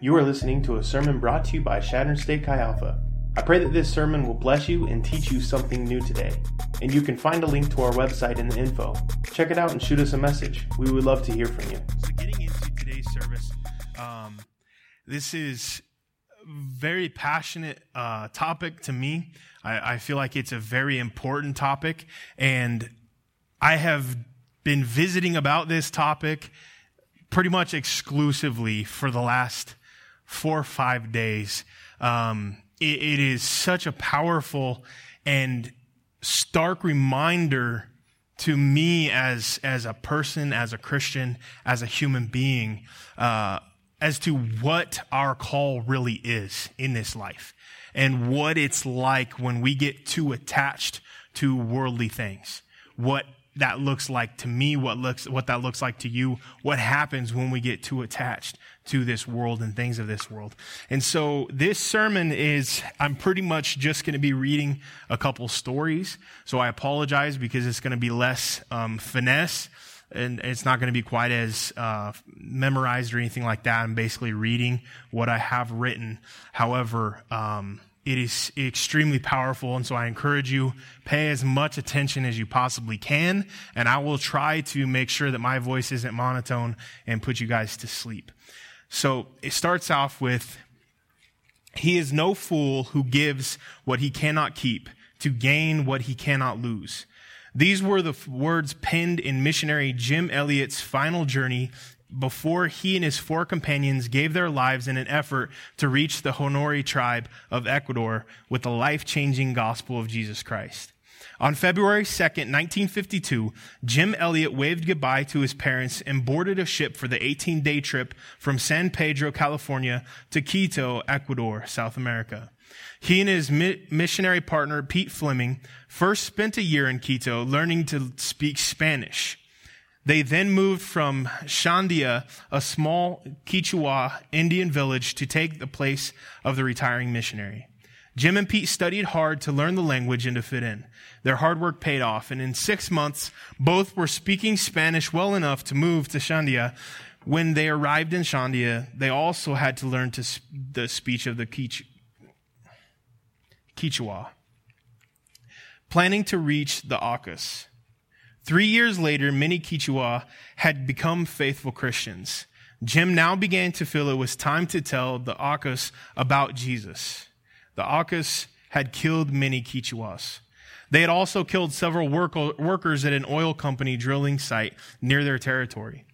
You are listening to a sermon brought to you by Chadron State Chi Alpha. I pray that this sermon will bless you and teach you something new today. And you can find a link to our website in the info. Check it out and shoot us a message. We would love to hear from you. So, getting into today's service, um, this is very passionate uh, topic to me. I, I feel like it's a very important topic, and I have been visiting about this topic pretty much exclusively for the last four or five days. Um, it, it is such a powerful and stark reminder to me as as a person, as a Christian, as a human being, uh, as to what our call really is in this life, and what it's like when we get too attached to worldly things. What that looks like to me, what looks what that looks like to you, what happens when we get too attached to this world and things of this world. And so this sermon is I'm pretty much just going to be reading a couple stories. So I apologize because it's going to be less um, finesse and it's not going to be quite as uh, memorized or anything like that. I'm basically reading what I have written. However, um, it is extremely powerful. And so I encourage you, pay as much attention as you possibly can. And I will try to make sure that my voice isn't monotone and put you guys to sleep. So it starts off with, he is no fool who gives what he cannot keep to gain what he cannot lose. These were the words penned in missionary Jim Elliot's final journey before he and his four companions gave their lives in an effort to reach the Huaorani tribe of Ecuador with the life changing gospel of Jesus Christ. On February 2nd, 1952, Jim Elliot waved goodbye to his parents and boarded a ship for the 18 day trip from San Pedro, California to Quito, Ecuador, South America. He and his missionary partner, Pete Fleming, first spent a year in Quito learning to speak Spanish. They then moved from Shandia, a small Quechua Indian village, to take the place of the retiring missionary. Jim and Pete studied hard to learn the language and to fit in. Their hard work paid off, and in six months, both were speaking Spanish well enough to move to Shandia. When they arrived in Shandia, they also had to learn to sp- the speech of the Quechua. Planning to reach the Aucas, Three years later, many Quechua had become faithful Christians. Jim now began to feel it was time to tell the Aucas about Jesus. The Aucas had killed many Quechuas. They had also killed several work- workers at an oil company drilling site near their territory.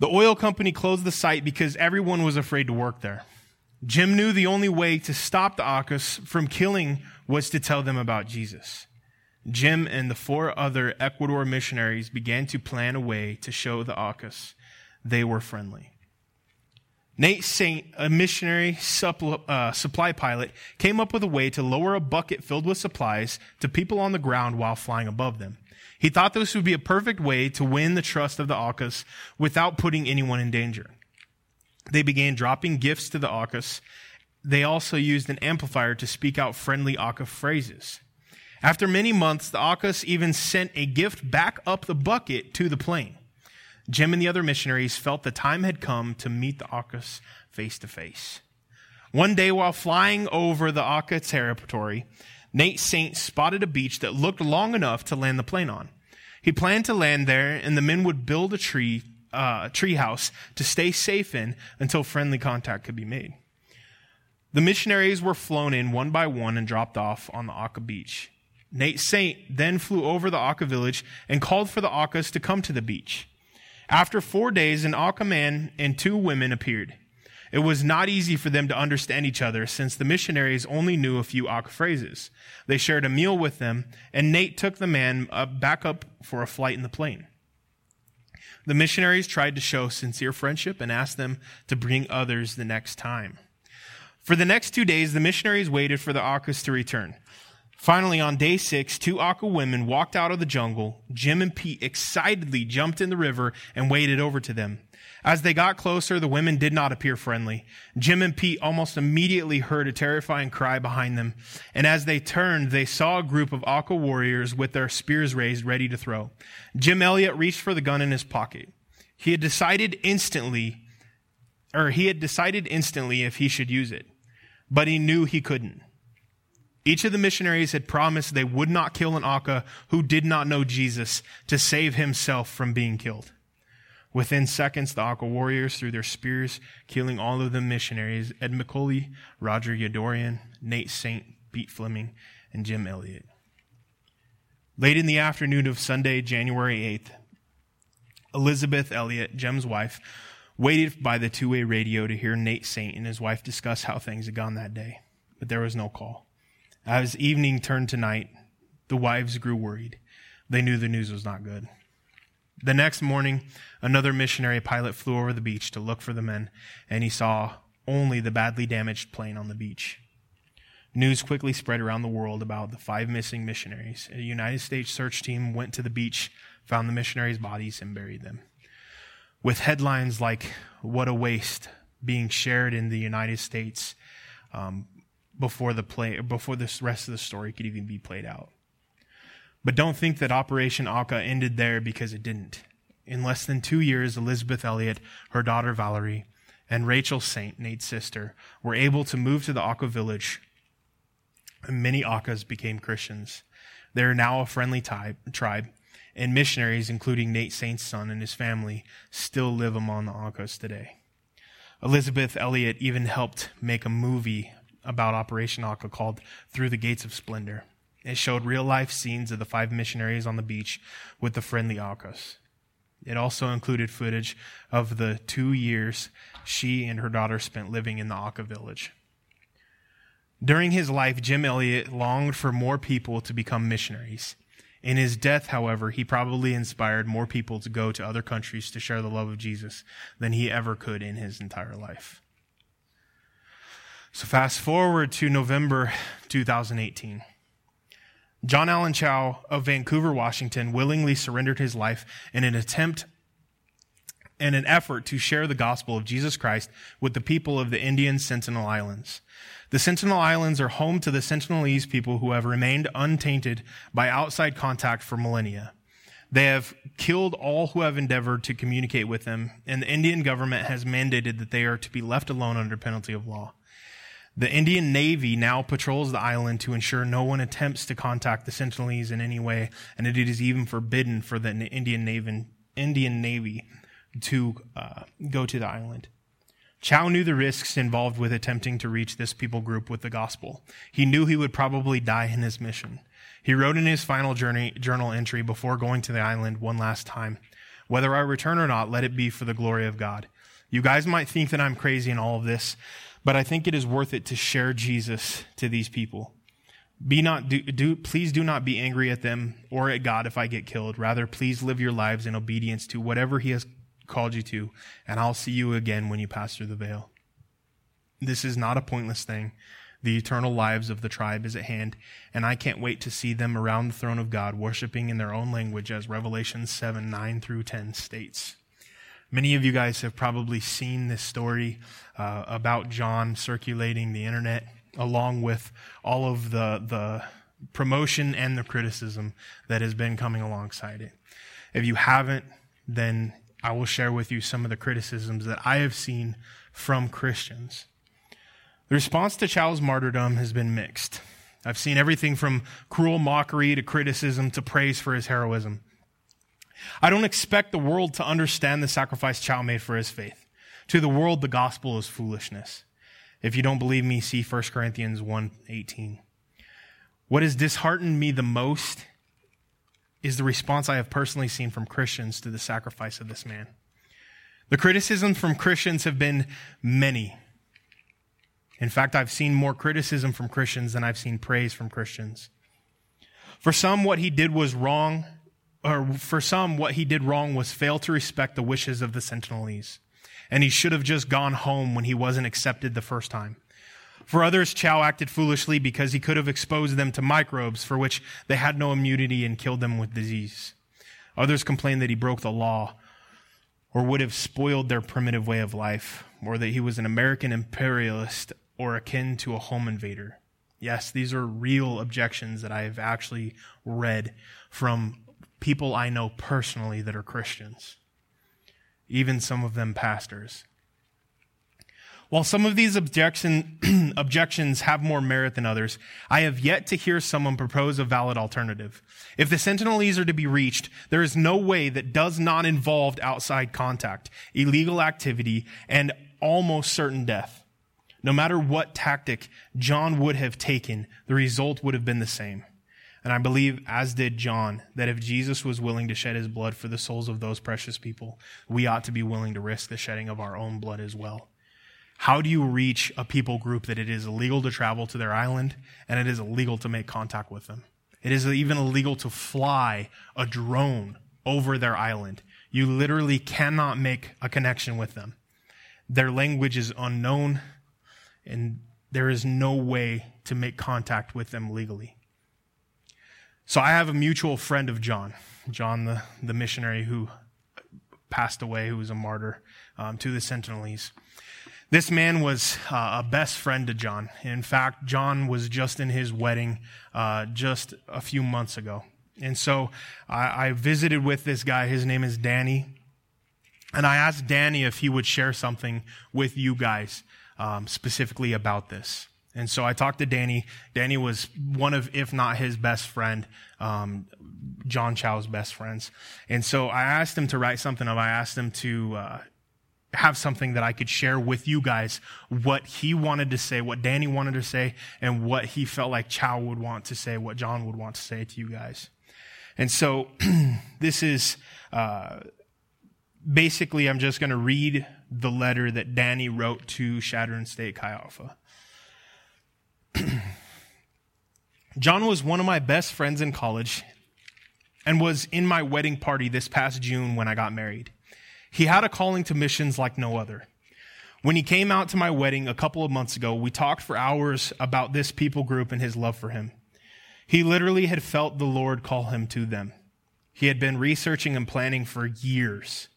The oil company closed the site because everyone was afraid to work there. Jim knew the only way to stop the Aucas from killing was to tell them about Jesus. Jim and the four other Ecuador missionaries began to plan a way to show the Aucas they were friendly. Nate Saint, a missionary supply, uh, supply pilot, came up with a way to lower a bucket filled with supplies to people on the ground while flying above them. He thought this would be a perfect way to win the trust of the Aucas without putting anyone in danger. They began dropping gifts to the Aucas. They also used an amplifier to speak out friendly Auca phrases. After many months, the Aucas even sent a gift back up the bucket to the plane. Jim and the other missionaries felt the time had come to meet the Aucas face to face. One day, while flying over the Auca territory, Nate Saint spotted a beach that looked long enough to land the plane on. He planned to land there, and the men would build a tree uh, tree house to stay safe in until friendly contact could be made. The missionaries were flown in one by one and dropped off on the Auca beach. Nate Saint then flew over the Auca village and called for the Aucas to come to the beach. After four days, an Auca man and two women appeared. It was not easy for them to understand each other since the missionaries only knew a few Auca phrases. They shared a meal with them, and Nate took the man back up for a flight in the plane. The missionaries tried to show sincere friendship and asked them to bring others the next time. For the next two days, the missionaries waited for the Aucas to return. Finally, on day six, two Auca women walked out of the jungle. Jim and Pete excitedly jumped in the river and waded over to them. As they got closer, the women did not appear friendly. Jim and Pete almost immediately heard a terrifying cry behind them. And as they turned, they saw a group of Auca warriors with their spears raised, ready to throw. Jim Elliot reached for the gun in his pocket. He had decided instantly, or he had decided instantly if he should use it, but he knew he couldn't. Each of the missionaries had promised they would not kill an Auca who did not know Jesus to save himself from being killed. Within seconds, the Auca warriors threw their spears, killing all of the missionaries Ed McCully, Roger Youderian, Nate Saint, Pete Fleming, and Jim Elliot. Late in the afternoon of Sunday, January 8th, Elizabeth Elliot, Jim's wife, waited by the two way radio to hear Nate Saint and his wife discuss how things had gone that day, but there was no call. As evening turned to night, the wives grew worried. They knew the news was not good. The next morning, another missionary pilot flew over the beach to look for the men, and he saw only the badly damaged plane on the beach. News quickly spread around the world about the five missing missionaries. A United States search team went to the beach, found the missionaries' bodies, and buried them. With headlines like, What a Waste, being shared in the United States um, before, the play, before this rest of the story could even be played out. But don't think that Operation Auca ended there because it didn't. In less than two years, Elizabeth Elliot, her daughter Valerie, and Rachel Saint, Nate's sister, were able to move to the Auca village, and many Aucas became Christians. They are now a friendly tribe, and missionaries, including Nate Saint's son and his family, still live among the Aucas today. Elizabeth Elliot even helped make a movie about Operation Auca called Through the Gates of Splendor. It showed real life scenes of the five missionaries on the beach with the friendly Aucas. It also included footage of the two years she and her daughter spent living in the Auca village. During his life, Jim Elliot longed for more people to become missionaries. In his death, however, he probably inspired more people to go to other countries to share the love of Jesus than he ever could in his entire life. So, fast forward to November 2018. John Allen Chau of Vancouver, Washington, willingly surrendered his life in an attempt and an effort to share the gospel of Jesus Christ with the people of the Indian Sentinel Islands. The Sentinel Islands are home to the Sentinelese people who have remained untainted by outside contact for millennia. They have killed all who have endeavored to communicate with them, and the Indian government has mandated that they are to be left alone under penalty of law. The Indian Navy now patrols the island to ensure no one attempts to contact the Sentinelese in any way, and it is even forbidden for the Indian Navy, Indian Navy to uh, go to the island. Chau knew the risks involved with attempting to reach this people group with the gospel. He knew he would probably die in his mission. He wrote in his final journey, journal entry before going to the island one last time Whether I return or not, let it be for the glory of God. You guys might think that I'm crazy in all of this, but I think it is worth it to share Jesus to these people. Be not do, do, please do not be angry at them or at God if I get killed. Rather, please live your lives in obedience to whatever He has called you to, and I'll see you again when you pass through the veil. This is not a pointless thing. The eternal lives of the tribe is at hand, and I can't wait to see them around the throne of God, worshiping in their own language, as Revelation 7 9 through 10 states. Many of you guys have probably seen this story uh, about John circulating the internet, along with all of the, the promotion and the criticism that has been coming alongside it. If you haven't, then I will share with you some of the criticisms that I have seen from Christians. The response to Chau's martyrdom has been mixed. I've seen everything from cruel mockery to criticism to praise for his heroism. I don't expect the world to understand the sacrifice Chau made for his faith. To the world, the gospel is foolishness. If you don't believe me, see 1 Corinthians 1:18. What has disheartened me the most is the response I have personally seen from Christians to the sacrifice of this man. The criticisms from Christians have been many. In fact, I've seen more criticism from Christians than I've seen praise from Christians. For some, what he did was wrong or for some, what he did wrong was fail to respect the wishes of the Sentinelese. And he should have just gone home when he wasn't accepted the first time. For others, Chau acted foolishly because he could have exposed them to microbes for which they had no immunity and killed them with disease. Others complained that he broke the law or would have spoiled their primitive way of life, or that he was an American imperialist or akin to a home invader. Yes, these are real objections that I have actually read from people I know personally that are Christians, even some of them pastors. While some of these objection, objections have more merit than others, I have yet to hear someone propose a valid alternative. If the Sentinelese are to be reached, there is no way that does not involve outside contact, illegal activity, and almost certain death. No matter what tactic John would have taken, the result would have been the same. And I believe, as did John, that if Jesus was willing to shed his blood for the souls of those precious people, we ought to be willing to risk the shedding of our own blood as well. How do you reach a people group that it is illegal to travel to their island and it is illegal to make contact with them? It is even illegal to fly a drone over their island. You literally cannot make a connection with them. Their language is unknown and there is no way to make contact with them legally. So I have a mutual friend of John, John the, the missionary who passed away, who was a martyr um, to the Sentinelese. This man was uh, a best friend to John. In fact, John was just in his wedding uh, just a few months ago. And so I, I visited with this guy. His name is Danny. And I asked Danny if he would share something with you guys um, specifically about this. And so I talked to Danny. Danny was one of, if not his best friend, um, John Chau's best friends. And so I asked him to write something up. I asked him to uh, have something that I could share with you guys what he wanted to say, what Danny wanted to say, and what he felt like Chau would want to say, what John would want to say to you guys. And so this is uh, basically, I'm just going to read the letter that Danny wrote to Chadron State Chi Alpha. John was one of my best friends in college and was in my wedding party this past June when I got married. He had a calling to missions like no other. When he came out to my wedding a couple of months ago, we talked for hours about this people group and his love for him. He literally had felt the Lord call him to them. He had been researching and planning for years.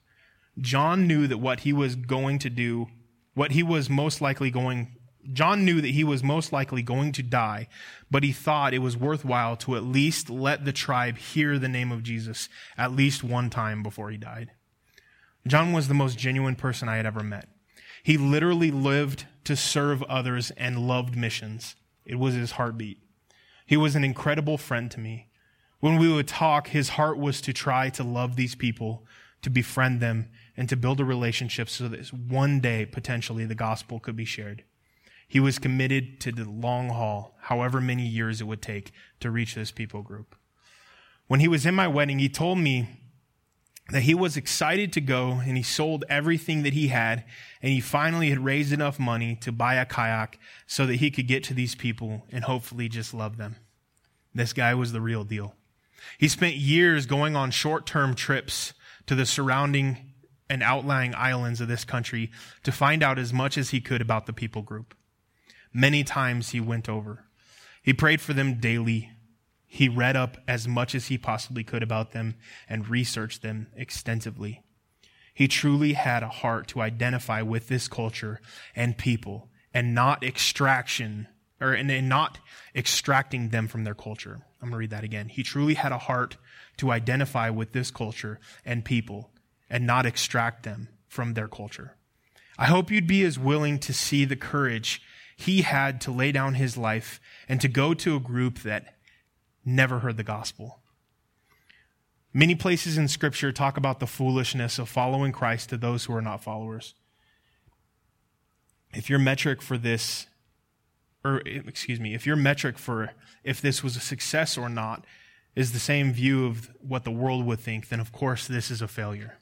John knew that what he was going to do, what he was most likely going, John knew that he was most likely going to die, but he thought it was worthwhile to at least let the tribe hear the name of Jesus at least one time before he died. John was the most genuine person I had ever met. He literally lived to serve others and loved missions. It was his heartbeat. He was an incredible friend to me. When we would talk, his heart was to try to love these people, to befriend them, and to build a relationship so that one day, potentially, the gospel could be shared. He was committed to the long haul, however many years it would take to reach this people group. When he was in my wedding, he told me that he was excited to go and he sold everything that he had and he finally had raised enough money to buy a kayak so that he could get to these people and hopefully just love them. This guy was the real deal. He spent years going on short term trips to the surrounding and outlying islands of this country to find out as much as he could about the people group. Many times he went over. He prayed for them daily, he read up as much as he possibly could about them and researched them extensively. He truly had a heart to identify with this culture and people and not extraction or and not extracting them from their culture. I'm going to read that again. He truly had a heart to identify with this culture and people and not extract them from their culture. I hope you'd be as willing to see the courage he had to lay down his life and to go to a group that never heard the gospel. Many places in Scripture talk about the foolishness of following Christ to those who are not followers. If your metric for this, or excuse me, if your metric for if this was a success or not is the same view of what the world would think, then of course this is a failure.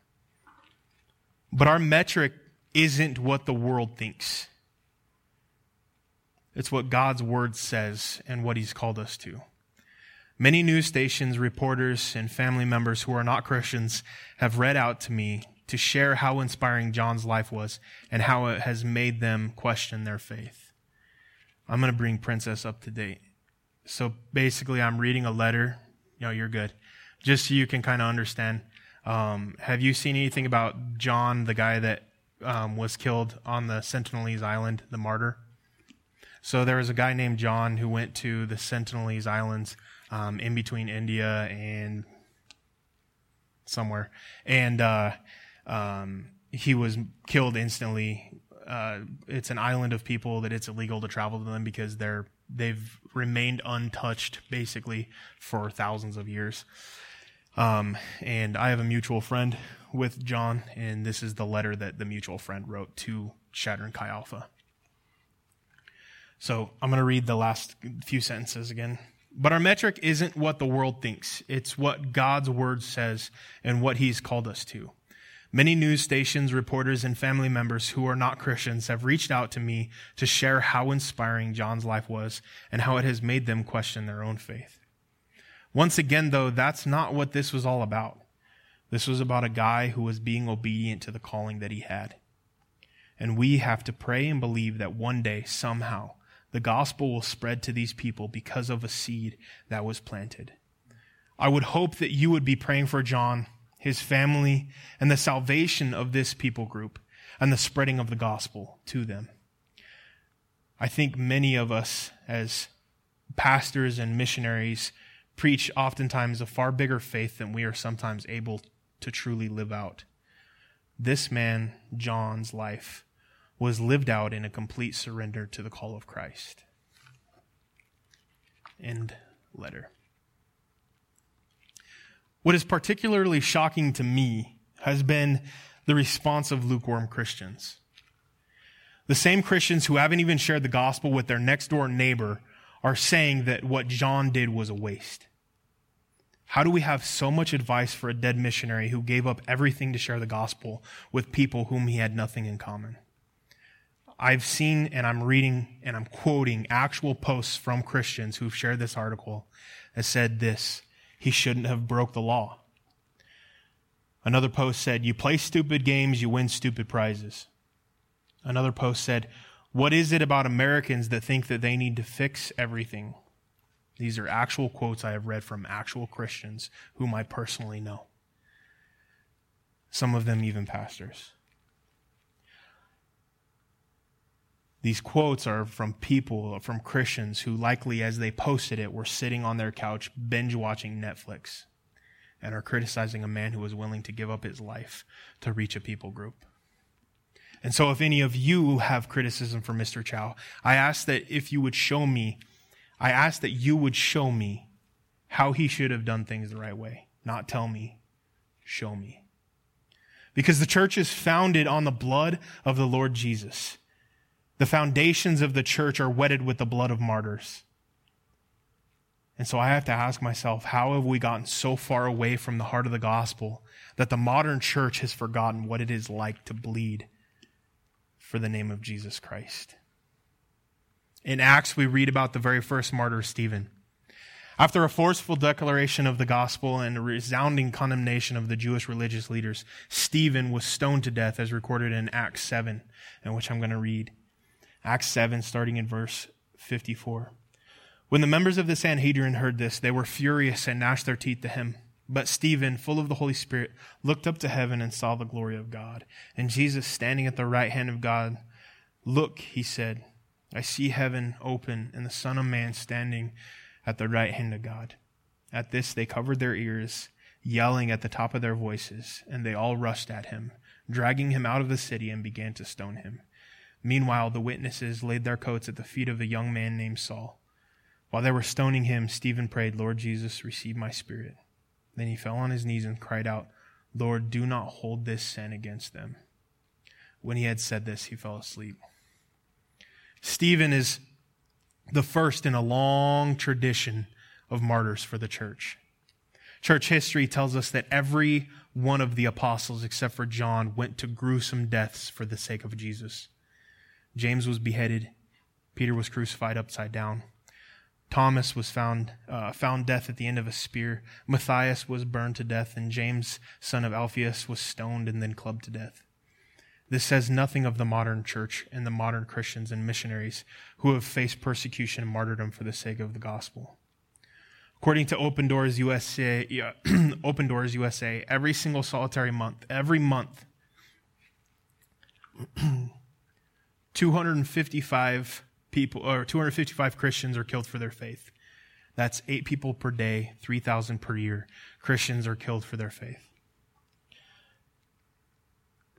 But our metric isn't what the world thinks. It's what God's word says and what he's called us to. Many news stations, reporters, and family members who are not Christians have read out to me to share how inspiring John's life was and how it has made them question their faith. I'm going to bring Princess up to date. So basically, I'm reading a letter. No, you're good. Just so you can kind of understand. Um, have you seen anything about John, the guy that um, was killed on the Sentinelese Island, the martyr? So there was a guy named John who went to the Sentinelese Islands um, in between India and somewhere, and uh, um, he was killed instantly uh, it's an island of people that it's illegal to travel to them because they're they've remained untouched basically for thousands of years. Um, and I have a mutual friend with John, and this is the letter that the mutual friend wrote to Chadron Chi Alpha. So I'm going to read the last few sentences again. But our metric isn't what the world thinks. It's what God's word says and what he's called us to. Many news stations, reporters, and family members who are not Christians have reached out to me to share how inspiring John's life was and how it has made them question their own faith. Once again, though, that's not what this was all about. This was about a guy who was being obedient to the calling that he had. And we have to pray and believe that one day, somehow, the gospel will spread to these people because of a seed that was planted. I would hope that you would be praying for John, his family, and the salvation of this people group and the spreading of the gospel to them. I think many of us, as pastors and missionaries, preach oftentimes a far bigger faith than we are sometimes able to truly live out. This man, John's life, was lived out in a complete surrender to the call of Christ. End letter. What is particularly shocking to me has been the response of lukewarm Christians. The same Christians who haven't even shared the gospel with their next door neighbor are saying that what John did was a waste. How do we have so much advice for a dead missionary who gave up everything to share the gospel with people whom he had nothing in common? I've seen and I'm reading and I'm quoting actual posts from Christians who've shared this article that said this he shouldn't have broke the law. Another post said, You play stupid games, you win stupid prizes. Another post said, What is it about Americans that think that they need to fix everything? These are actual quotes I have read from actual Christians whom I personally know. Some of them even pastors. These quotes are from people, from Christians who likely, as they posted it, were sitting on their couch binge watching Netflix and are criticizing a man who was willing to give up his life to reach a people group. And so, if any of you have criticism for Mr. Chau, I ask that if you would show me, I ask that you would show me how he should have done things the right way. Not tell me, show me. Because the church is founded on the blood of the Lord Jesus. The foundations of the church are wetted with the blood of martyrs. And so I have to ask myself, how have we gotten so far away from the heart of the gospel that the modern church has forgotten what it is like to bleed for the name of Jesus Christ? In Acts, we read about the very first martyr, Stephen. After a forceful declaration of the gospel and a resounding condemnation of the Jewish religious leaders, Stephen was stoned to death as recorded in Acts 7, in which I'm going to read. Acts 7, starting in verse 54. When the members of the Sanhedrin heard this, they were furious and gnashed their teeth to him. But Stephen, full of the Holy Spirit, looked up to heaven and saw the glory of God. And Jesus standing at the right hand of God, Look, he said, I see heaven open and the Son of Man standing at the right hand of God. At this they covered their ears, yelling at the top of their voices, and they all rushed at him, dragging him out of the city and began to stone him. Meanwhile, the witnesses laid their coats at the feet of a young man named Saul. While they were stoning him, Stephen prayed, Lord Jesus, receive my spirit. Then he fell on his knees and cried out, Lord, do not hold this sin against them. When he had said this, he fell asleep. Stephen is the first in a long tradition of martyrs for the church. Church history tells us that every one of the apostles, except for John, went to gruesome deaths for the sake of Jesus. James was beheaded. Peter was crucified upside down. Thomas was found uh, found death at the end of a spear. Matthias was burned to death, and James, son of Alphaeus, was stoned and then clubbed to death. This says nothing of the modern church and the modern Christians and missionaries who have faced persecution and martyrdom for the sake of the gospel. According to Open Doors USA, Open Doors USA, every single solitary month, every month, 255 people or 255 Christians are killed for their faith. That's 8 people per day, 3,000 per year. Christians are killed for their faith.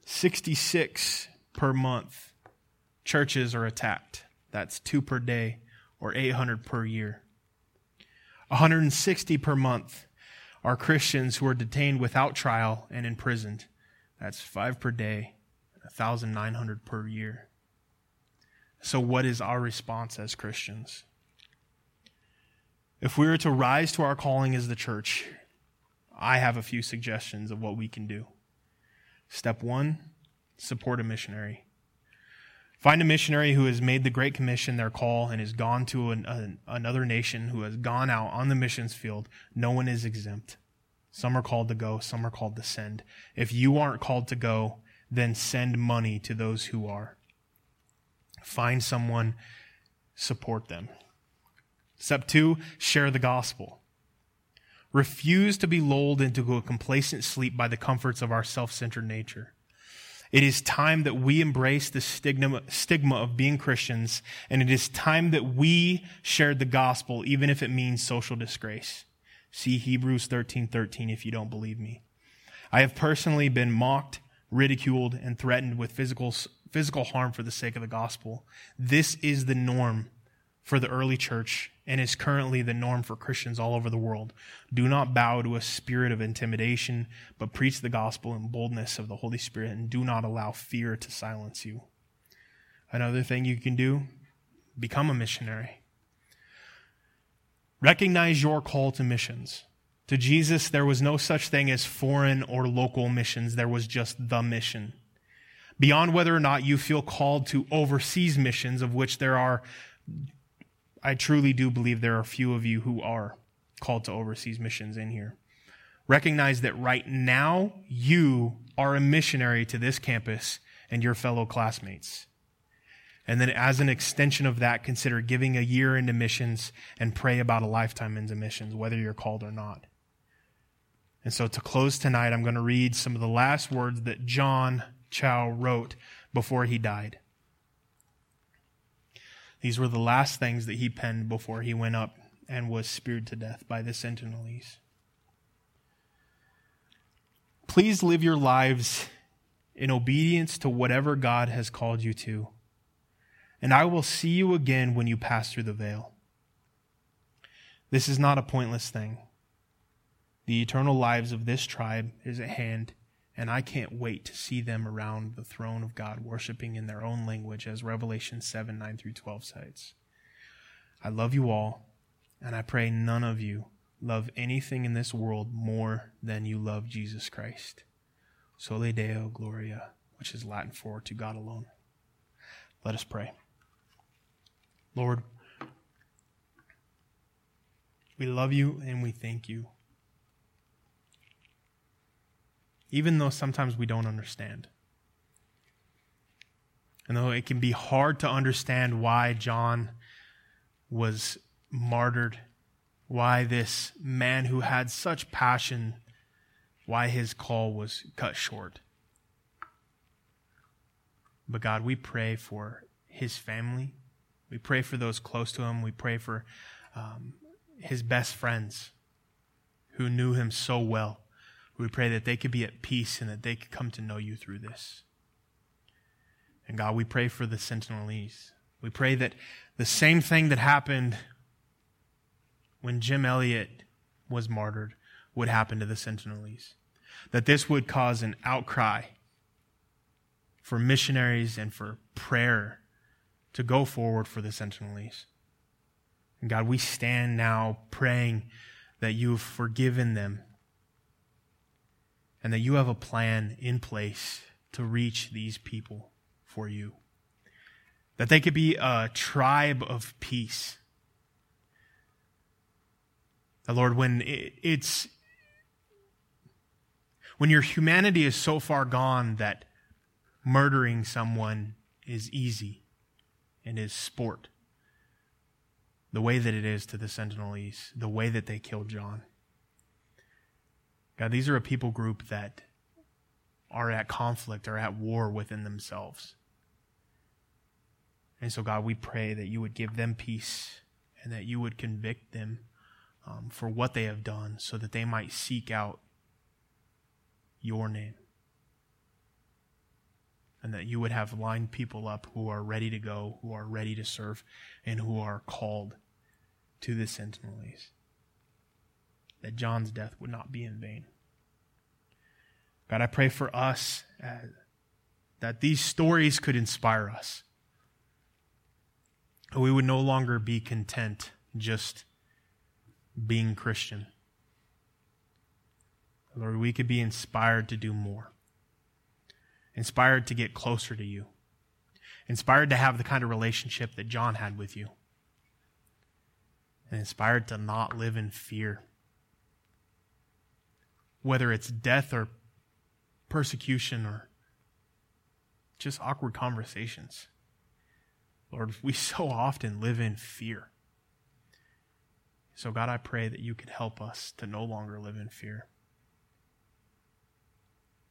66 per month churches are attacked. That's two per day or 800 per year. 160 per month are Christians who are detained without trial and imprisoned. That's five per day, 1,900 per year. So, what is our response as Christians? If we are to rise to our calling as the church, I have a few suggestions of what we can do. Step one support a missionary. Find a missionary who has made the Great Commission their call and has gone to an, an, another nation who has gone out on the missions field. No one is exempt. Some are called to go, some are called to send. If you aren't called to go, then send money to those who are. Find someone, support them. Step two, share the gospel. Refuse to be lulled into a complacent sleep by the comforts of our self centered nature. It is time that we embrace the stigma, stigma of being Christians, and it is time that we shared the gospel, even if it means social disgrace. See Hebrews 13 13 if you don't believe me. I have personally been mocked, ridiculed, and threatened with physical, physical harm for the sake of the gospel. This is the norm for the early church and is currently the norm for Christians all over the world. Do not bow to a spirit of intimidation, but preach the gospel in boldness of the Holy Spirit and do not allow fear to silence you. Another thing you can do, become a missionary. Recognize your call to missions. To Jesus, there was no such thing as foreign or local missions. There was just the mission. Beyond whether or not you feel called to overseas missions, of which there are I truly do believe there are a few of you who are called to overseas missions in here. Recognize that right now you are a missionary to this campus and your fellow classmates. And then, as an extension of that, consider giving a year into missions and pray about a lifetime into missions, whether you're called or not. And so, to close tonight, I'm going to read some of the last words that John Chau wrote before he died. These were the last things that he penned before he went up and was speared to death by the sentinels. Please live your lives in obedience to whatever God has called you to, and I will see you again when you pass through the veil. This is not a pointless thing. The eternal lives of this tribe is at hand and I can't wait to see them around the throne of God, worshiping in their own language, as Revelation 7 9 through 12 cites. I love you all, and I pray none of you love anything in this world more than you love Jesus Christ. Soli Deo Gloria, which is Latin for to God alone. Let us pray. Lord, we love you and we thank you even though sometimes we don't understand. And though it can be hard to understand why John was martyred, why this man who had such passion, why his call was cut short. But God, we pray for his family. We pray for those close to him. We pray for um, his best friends who knew him so well. We pray that they could be at peace and that they could come to know you through this. And God, we pray for the Sentinelese. We pray that the same thing that happened when Jim Elliot was martyred would happen to the Sentinelese. That this would cause an outcry for missionaries and for prayer to go forward for the Sentinelese. And God, we stand now praying that you've forgiven them and that you have a plan in place to reach these people for you. That they could be a tribe of peace. The Lord, when it's when your humanity is so far gone that murdering someone is easy and is sport, the way that it is to the Sentinelese, the way that they killed John. God, these are a people group that are at conflict or at war within themselves. And so, God, we pray that you would give them peace and that you would convict them um, for what they have done so that they might seek out your name. and that you would have lined people up who are ready to go, who are ready to serve, and who are called to the Sentinelese. That John's death would not be in vain. God, I pray for us uh, that these stories could inspire us. We would no longer be content just being Christian. Lord, we could be inspired to do more inspired to get closer to you, inspired to have the kind of relationship that John had with you, and inspired to not live in fear. Whether it's death or persecution or just awkward conversations. Lord, we so often live in fear. So, God, I pray that you could help us to no longer live in fear.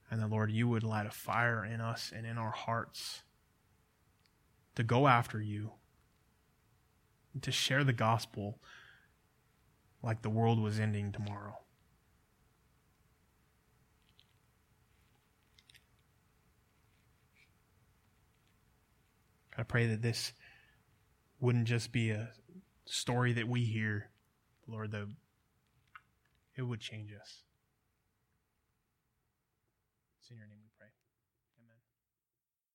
And that, Lord, you would light a fire in us and in our hearts to go after you, to share the gospel like the world was ending tomorrow. I pray that this wouldn't just be a story that we hear, Lord, that it would change us. It's in your name.